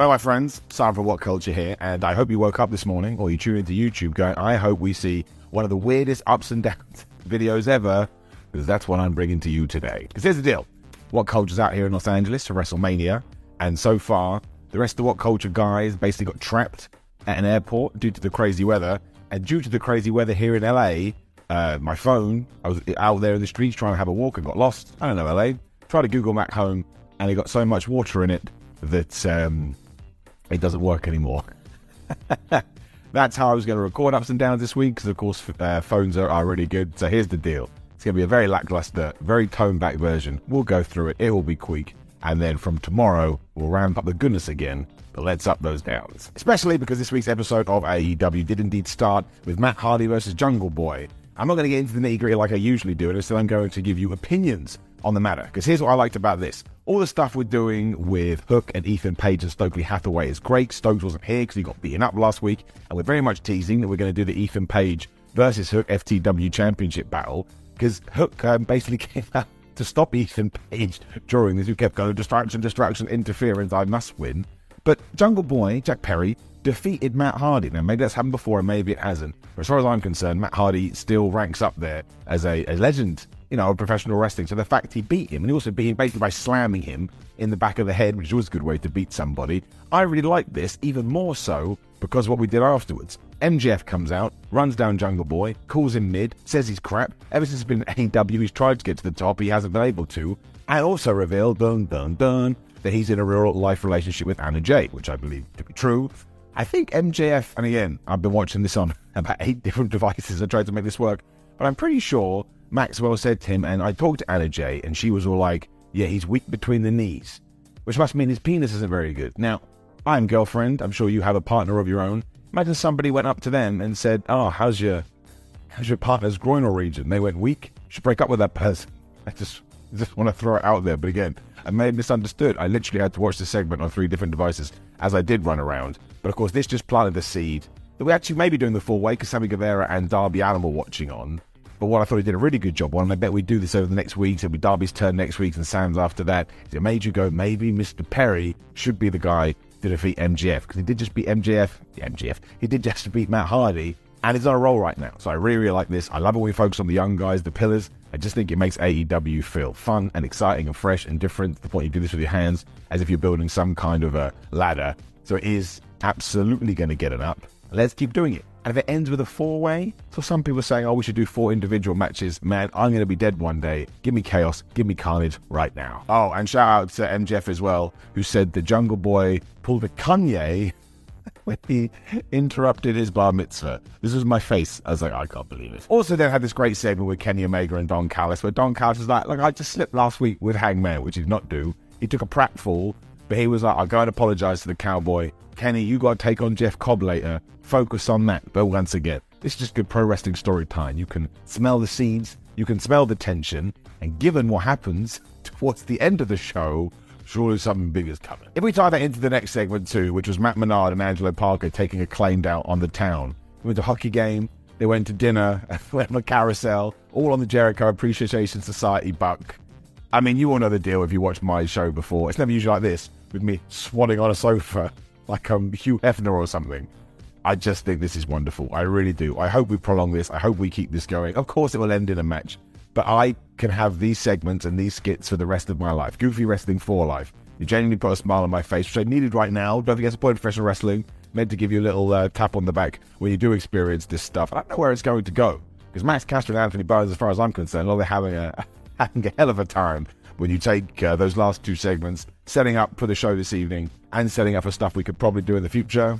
Well, my friends, time for What Culture here, and I hope you woke up this morning or you tuned into YouTube going, I hope we see one of the weirdest ups and downs videos ever, because that's what I'm bringing to you today. Because here's the deal What Culture's out here in Los Angeles for WrestleMania, and so far, the rest of the What Culture guys basically got trapped at an airport due to the crazy weather, and due to the crazy weather here in LA, uh, my phone, I was out there in the streets trying to have a walk and got lost. I don't know, LA. Tried to Google Map home, and it got so much water in it that um, it doesn't work anymore. That's how I was going to record ups and downs this week because, of course, uh, phones are, are really good. So here's the deal it's going to be a very lackluster, very toned back version. We'll go through it, it will be quick. And then from tomorrow, we'll ramp up the goodness again. But let's up those downs. Especially because this week's episode of AEW did indeed start with Matt Hardy versus Jungle Boy. I'm not going to get into the nitty gritty like I usually do, and instead I'm going to give you opinions on the matter. Because here's what I liked about this. All the stuff we're doing with Hook and Ethan Page and Stokely Hathaway is great. Stokes wasn't here because he got beaten up last week, and we're very much teasing that we're going to do the Ethan Page versus Hook FTW Championship battle because Hook um, basically came out to stop Ethan Page during this. Who kept going distraction, distraction, interference. I must win. But Jungle Boy, Jack Perry, defeated Matt Hardy. Now, maybe that's happened before, and maybe it hasn't. But as far as I'm concerned, Matt Hardy still ranks up there as a, a legend, you know, professional wrestling. So the fact he beat him, and he also beat him basically by slamming him in the back of the head, which is always a good way to beat somebody. I really like this, even more so because what we did afterwards. MJF comes out, runs down Jungle Boy, calls him mid, says he's crap. Ever since he's been in AEW, he's tried to get to the top, he hasn't been able to. And also revealed, dun dun dun, that he's in a real life relationship with Anna Jay, which I believe to be true. I think MJF, and again, I've been watching this on about eight different devices. I tried to make this work, but I'm pretty sure Maxwell said to him, and I talked to Anna Jay, and she was all like, "Yeah, he's weak between the knees," which must mean his penis isn't very good. Now, I'm girlfriend. I'm sure you have a partner of your own. Imagine somebody went up to them and said, "Oh, how's your how's your partner's groinal region?" They went weak. Should break up with that person. I just just want to throw it out there, but again, I may have misunderstood. I literally had to watch the segment on three different devices as I did run around. But of course, this just planted the seed that we actually may be doing the full way because Sammy Guevara and Darby Allin were watching on. But what I thought he did a really good job on, and I bet we do this over the next weeks. It'll be Darby's turn next week and Sam's after that. It made you go, maybe Mr. Perry should be the guy to defeat MJF because he did just beat MJF. Yeah, MJF. He did just beat Matt Hardy, and he's on a roll right now. So I really, really like this. I love it when we focus on the young guys, the pillars. I just think it makes AEW feel fun and exciting and fresh and different. To the point you do this with your hands as if you're building some kind of a ladder. So it is absolutely going to get it up. Let's keep doing it. And it ends with a four way, so some people saying, oh, we should do four individual matches. Man, I'm going to be dead one day. Give me chaos. Give me carnage right now. Oh, and shout out to MJF as well, who said the Jungle Boy pulled a Kanye when he interrupted his bar mitzvah. This was my face. I was like, I can't believe it. Also, then had this great segment with Kenny Omega and Don Callis, where Don Callis was like, Look, I just slipped last week with Hangman, which he did not do. He took a pratfall, but he was like, I'll go and apologize to the cowboy. Kenny, you got to take on Jeff Cobb later. Focus on that. But once again, this is just good pro wrestling story time. You can smell the seeds, you can smell the tension, and given what happens towards the end of the show, surely something big is coming. If we tie that into the next segment too, which was Matt Menard and Angelo Parker taking a claim out on the town. Went to hockey game, they went to dinner, went on a carousel, all on the Jericho Appreciation Society buck. I mean, you all know the deal if you watched my show before. It's never usually like this, with me swanning on a sofa like I'm Hugh Hefner or something. I just think this is wonderful. I really do. I hope we prolong this. I hope we keep this going. Of course, it will end in a match, but I can have these segments and these skits for the rest of my life. Goofy Wrestling for life. You genuinely put a smile on my face, which I needed right now. Don't forget, support professional wrestling. Meant to give you a little uh, tap on the back when you do experience this stuff. I don't know where it's going to go because Max Caster and Anthony Bowens, as far as I'm concerned, are they're having a having a hell of a time when you take uh, those last two segments, setting up for the show this evening and setting up for stuff we could probably do in the future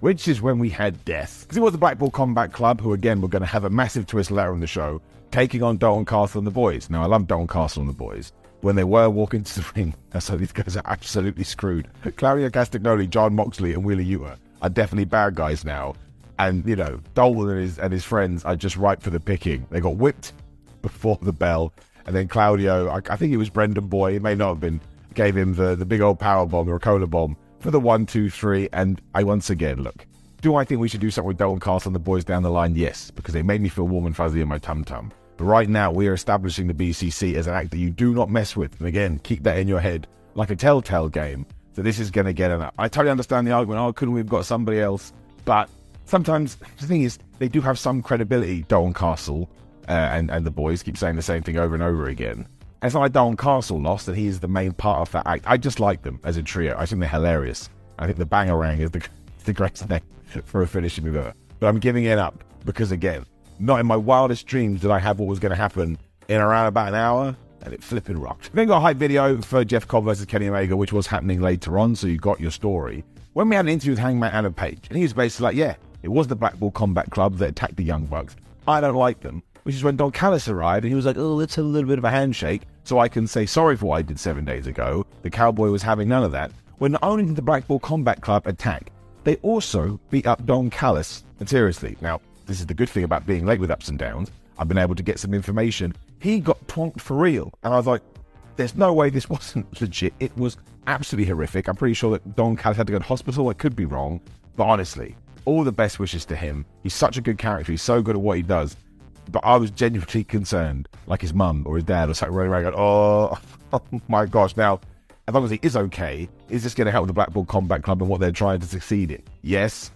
which is when we had death. Because it was the Blackpool Combat Club, who again were going to have a massive twist later in the show, taking on Dalton Castle and the boys. Now, I love Dalton Castle and the boys. When they were walking to the ring, how these guys are absolutely screwed. Claudio Castagnoli, Jon Moxley, and Wheeler Yuta are definitely bad guys now. And, you know, Dolan and his, and his friends are just ripe for the picking. They got whipped before the bell. And then Claudio, I, I think it was Brendan Boy, it may not have been, gave him the, the big old power bomb, the Ricola bomb, for the one, two, three. And I once again look. Do I think we should do something with Dalton Castle and the boys down the line? Yes, because they made me feel warm and fuzzy in my tum tum. But right now, we are establishing the BCC as an act that you do not mess with. And again, keep that in your head like a telltale game. So this is going to get an. I totally understand the argument. Oh, couldn't we have got somebody else? But sometimes the thing is, they do have some credibility. Dalton Castle uh, and and the boys keep saying the same thing over and over again. And it's not like Castle lost, that he is the main part of that act. I just like them as a trio. I think they're hilarious. I think the bangarang is the, the greatest thing for a finishing move ever. But I'm giving it up because, again, not in my wildest dreams did I have what was going to happen in around about an hour, and it flipping rocked. Then got a hype video for Jeff Cobb versus Kenny Omega, which was happening later on, so you got your story. When we had an interview with Hangman Adam Page, and he was basically like, yeah, it was the Blackpool Combat Club that attacked the Young Bucks. I don't like them. Which is when Don Callis arrived, and he was like, oh, let's have a little bit of a handshake, so I can say sorry for what I did seven days ago. The Cowboy was having none of that. When not only did the Blackpool Combat Club attack, they also beat up Don Callis. Seriously, now, this is the good thing about being late with ups and downs. I've been able to get some information. He got twonked for real. And I was like, there's no way this wasn't legit. It was absolutely horrific. I'm pretty sure that Don Callis had to go to hospital. I could be wrong. But honestly, all the best wishes to him. He's such a good character. He's so good at what he does. But I was genuinely concerned, like his mum or his dad or something running around going, oh, oh my gosh. Now, as long as he is okay, is this going to help the Blackpool Combat Club and what they're trying to succeed in? Yes.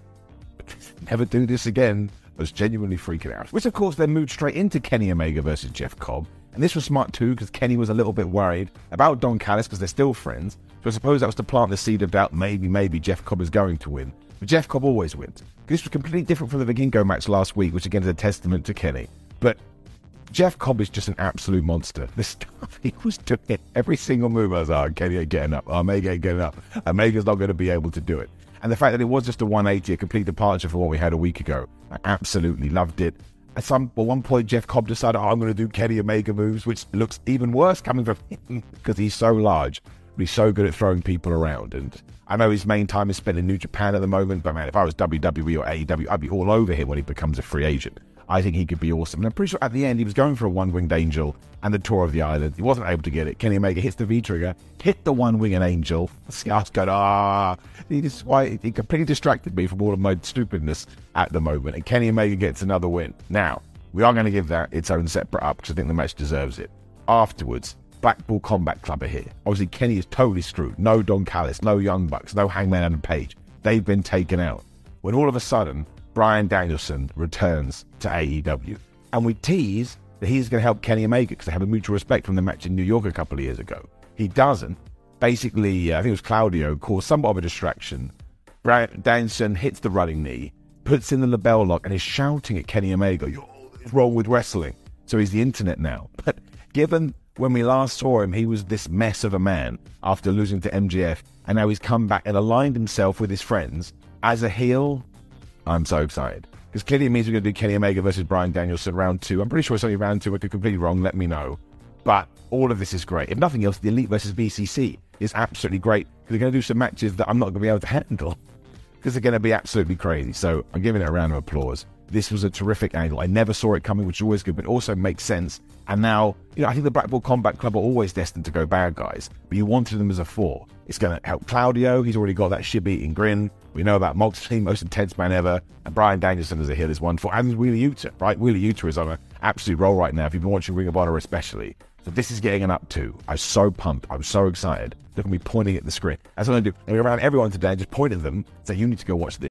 Never do this again. I was genuinely freaking out. Which, of course, then moved straight into Kenny Omega versus Jeff Cobb. And this was smart too, because Kenny was a little bit worried about Don Callis because they're still friends. So I suppose that was to plant the seed of doubt maybe, maybe Jeff Cobb is going to win. But Jeff Cobb always wins. This was completely different from the Vikingo match last week, which again is a testament to Kenny. But Jeff Cobb is just an absolute monster. The stuff he was doing, every single move, I was like, oh, Kenny ain't getting up. Oh, Omega ain't getting up. Omega's not going to be able to do it. And the fact that it was just a 180, a complete departure from what we had a week ago, I absolutely loved it. At some at one point, Jeff Cobb decided, oh, I'm going to do Kenny Omega moves, which looks even worse coming from him because he's so large. But he's so good at throwing people around. And I know his main time is spent in New Japan at the moment, but man, if I was WWE or AEW, I'd be all over him when he becomes a free agent. I think he could be awesome. And I'm pretty sure at the end he was going for a one winged angel and the tour of the island. He wasn't able to get it. Kenny Omega hits the V trigger, hit the one winged angel. Scout's going, ah. He just why he completely distracted me from all of my stupidness at the moment. And Kenny Omega gets another win. Now, we are going to give that its own separate up because I think the match deserves it. Afterwards, Blackpool Combat Club are here. Obviously, Kenny is totally screwed. No Don Callis, no Young Bucks, no Hangman Adam Page. They've been taken out. When all of a sudden, Bryan Danielson returns to AEW. And we tease that he's going to help Kenny Omega because they have a mutual respect from the match in New York a couple of years ago. He doesn't. Basically, uh, I think it was Claudio caused somewhat of a distraction. Bryan Danielson hits the running knee, puts in the LeBell Lock, and is shouting at Kenny Omega, You're wrong with wrestling. So he's the internet now. But given when we last saw him, he was this mess of a man after losing to MJF, and now he's come back and aligned himself with his friends as a heel. I'm so excited. Because clearly it means we're going to do Kenny Omega versus Bryan Danielson round two. I'm pretty sure it's only round two. I could completely wrong. Let me know. But all of this is great. If nothing else, the Elite versus BCC is absolutely great because they're going to do some matches that I'm not going to be able to handle because they're going to be absolutely crazy. So I'm giving it a round of applause. This was a terrific angle. I never saw it coming, which is always good, but also makes sense. And now, you know, I think the Blackpool Combat Club are always destined to go bad guys, but you wanted them as a four. It's going to help Claudio. He's already got that shib eating grin. We know about Moxley, most intense man ever. And Bryan Danielson as a heel is wonderful. And Wheeler Yuta, right? Wheeler Yuta is on an absolute roll right now, if you've been watching Ring of Honor especially. So this is getting an up to. I'm so pumped. I'm so excited. Look at me pointing at the screen. That's what going to do. Going to around everyone today and just point at them, say, you need to go watch this.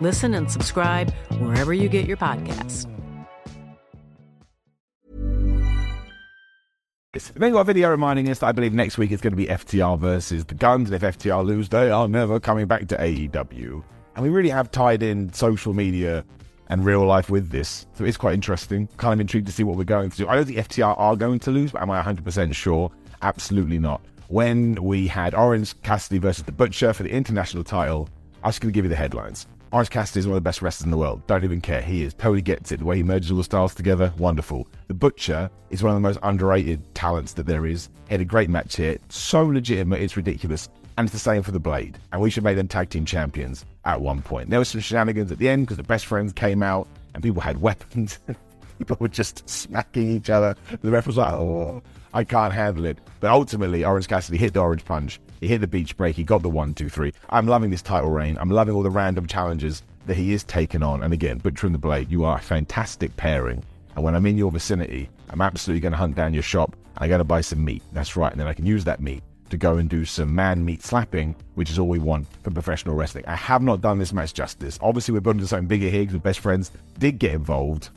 Listen and subscribe wherever you get your podcasts. Then got a video reminding us that I believe next week is going to be FTR versus the Guns, and if FTR lose, they are never coming back to AEW. And we really have tied in social media and real life with this. So it's quite interesting. Kind of intrigued to see what we're going to do. I don't think FTR are going to lose, but am I 100% sure? Absolutely not. When we had Orange Cassidy versus The Butcher for the international title, I'm just going to give you the headlines. Orange Cassidy is one of the best wrestlers in the world. Don't even care. He is. Totally gets it. The way he merges all the styles together, wonderful. The Butcher is one of the most underrated talents that there is. He had a great match here. So legitimate, it's ridiculous. And it's the same for the Blade. And we should make them tag team champions at one point. There was some shenanigans at the end because the best friends came out and people had weapons. people were just smacking each other. The ref was like, oh, I can't handle it. But ultimately, Orange Cassidy hit the orange punch. He hit the beach break. He got the one, two, three. I'm loving this title reign. I'm loving all the random challenges that he is taking on. And again, Butcher and the Blade, you are a fantastic pairing. And when I'm in your vicinity, I'm absolutely going to hunt down your shop. I'm going to buy some meat. That's right. And then I can use that meat to go and do some man meat slapping, which is all we want for professional wrestling. I have not done this match justice. Obviously, we're building something bigger here because the best friends did get involved.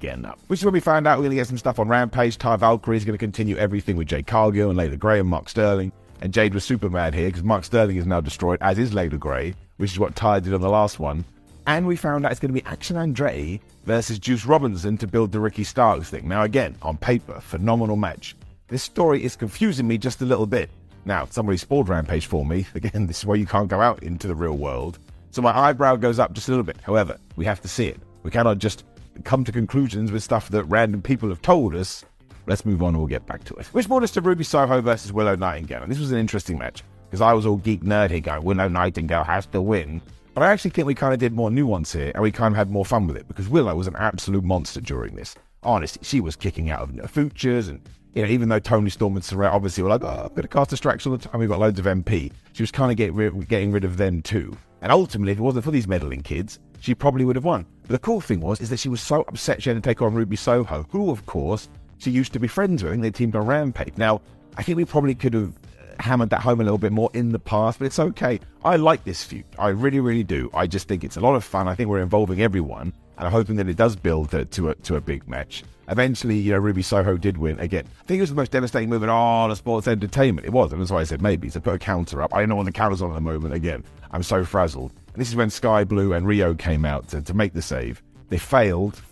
Getting up. Which is when we found out we're going to get some stuff on Rampage. Taya Valkyrie is going to continue everything with Jade Cargill and Leila Grey and Mark Sterling. And Jade was super mad here because Mark Sterling is now destroyed, as is Leila Grey, which is what Ty did on the last one. And we found out it's going to be Action Andretti versus Juice Robinson to build the Ricky Starks thing. Now, again, on paper, phenomenal match. This story is confusing me just a little bit. Now, somebody spoiled Rampage for me. Again, this is why you can't go out into the real world. So my eyebrow goes up just a little bit. However, we have to see it. We cannot just come to conclusions with stuff that random people have told us. Let's move on and we'll get back to it. Which brought us to Ruby Soho versus Willow Nightingale. And this was an interesting match because I was all geek nerd here going, Willow Nightingale has to win. But I actually think we kind of did more nuance here and we kind of had more fun with it because Willow was an absolute monster during this. Honestly, she was kicking out of no futures and you know, even though Toni Storm and Saraya obviously were like, oh, I'm going to cast distraction all the time, we've got loads of MP, she was kind of get rid, getting rid of them too. And ultimately, if it wasn't for these meddling kids, she probably would have won. But the cool thing was, is that she was so upset she had to take on Ruby Soho, who, of course, she used to be friends with, and they teamed on Rampage. Now, I think we probably could have hammered that home a little bit more in the past, but it's okay. I like this feud. I really, really do. I just think it's a lot of fun. I think we're involving everyone, and I'm hoping that it does build to, to, a, to a big match. Eventually, you know, Ruby Soho did win again. I think it was the most devastating move in all of sports entertainment. It was, and that's why I said maybe to put a counter up. I don't know what the counter's on at the moment. Again, I'm so frazzled. And this is when Skye Blue and Riho came out to, to make the save. They failed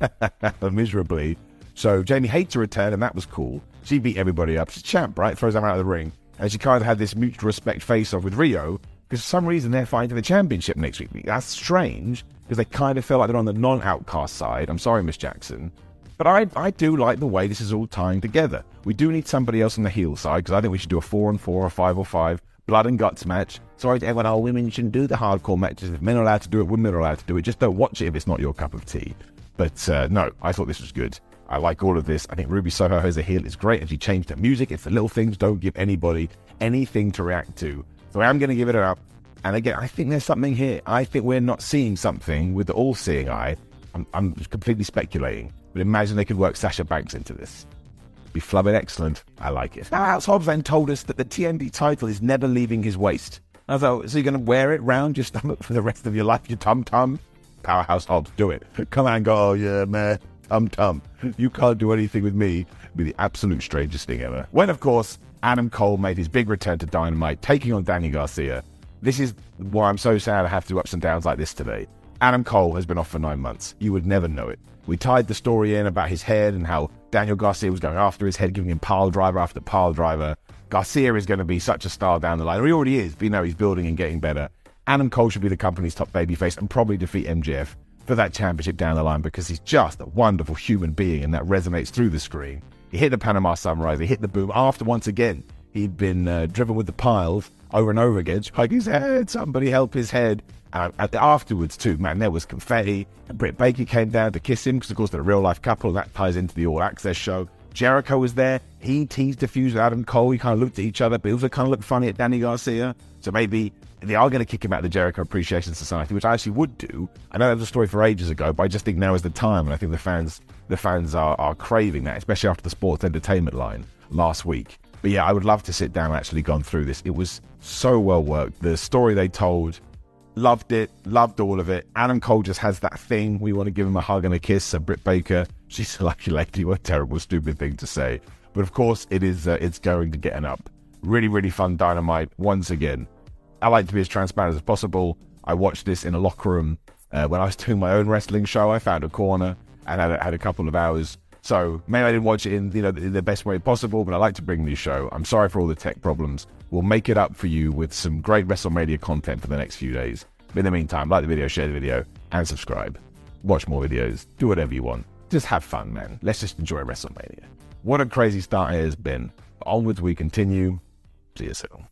miserably. So Jamie Hayter to return, and that was cool. She beat everybody up. She's champ, right? Throws them out of the ring. And she kind of had this mutual respect face off with Riho because for some reason they're fighting for the championship next week. That's strange because they kind of feel like they're on the non outcast side. I'm sorry, Miss Jackson. But I, I do like the way this is all tying together. We do need somebody else on the heel side because I think we should do a 4 on 4 or 5 or 5 blood and guts match. Sorry to everyone, oh, women shouldn't do the hardcore matches. If men are allowed to do it, women are allowed to do it. Just don't watch it if it's not your cup of tea. But uh, no, I thought this was good. I like all of this. I think Ruby Soho as a heel is great, and she changed the music. It's the little things. Don't give anybody anything to react to. So I am going to give it up. And again, I think there's something here. I think we're not seeing something with the all-seeing eye I'm, I'm completely speculating, but imagine they could work Sasha Banks into this. Be flubbing excellent. I like it. Now, House Hobbs then told us that the TNT title is never leaving his waist. I thought, so you're going to wear it round your stomach for the rest of your life, your tum tum? Powerhouse Hobbs, do it. Come on, go, oh, yeah, man, tum tum. You can't do anything with me. It'd be the absolute strangest thing ever. When, of course, Adam Cole made his big return to Dynamite, taking on Danny Garcia. This is why I'm so sad I have to do ups and downs like this today. Adam Cole has been off for nine months. You would never know it. We tied the story in about his head and how Daniel Garcia was going after his head, giving him pile driver after pile driver. Garcia is going to be such a star down the line. Or he already is, but you know, he's building and getting better. Adam Cole should be the company's top babyface and probably defeat MJF for that championship down the line because he's just a wonderful human being and that resonates through the screen. He hit the Panama Sunrise, he hit the boom after once again he'd been uh, driven with the piles over and over again, striking his head, somebody help his head. Uh, afterwards, too, man, there was confetti. And Britt Baker came down to kiss him because, of course, they're a real life couple. That ties into the All Access show. Jericho was there. He teased the fuse with Adam Cole. He kind of looked at each other, but he also kind of looked funny at Danny Garcia. So maybe they are going to kick him out of the Jericho Appreciation Society, which I actually would do. I know that was a story for ages ago, but I just think now is the time, and I think the fans, the fans are, are craving that, especially after the sports entertainment line last week. But yeah, I would love to sit down and actually gone through this. It was so well worked. The story they told, loved it, loved all of it. Adam Cole just has that thing. We want to give him a hug and a kiss. So Britt Baker, she's a lucky lady. What a terrible, stupid thing to say. But of course, it is. Uh, it's going to get an up. Really, really fun dynamite once again. I like to be as transparent as possible. I watched this in a locker room uh, when I was doing my own wrestling show. I found a corner and had a, had a couple of hours so maybe I didn't watch it in you know the, the best way possible, but I like to bring this show. I'm sorry for all the tech problems. We'll make it up for you with some great WrestleMania content for the next few days. In the meantime, like the video, share the video, and subscribe. Watch more videos. Do whatever you want. Just have fun, man. Let's just enjoy WrestleMania. What a crazy start it has been. Onwards we continue. See you soon.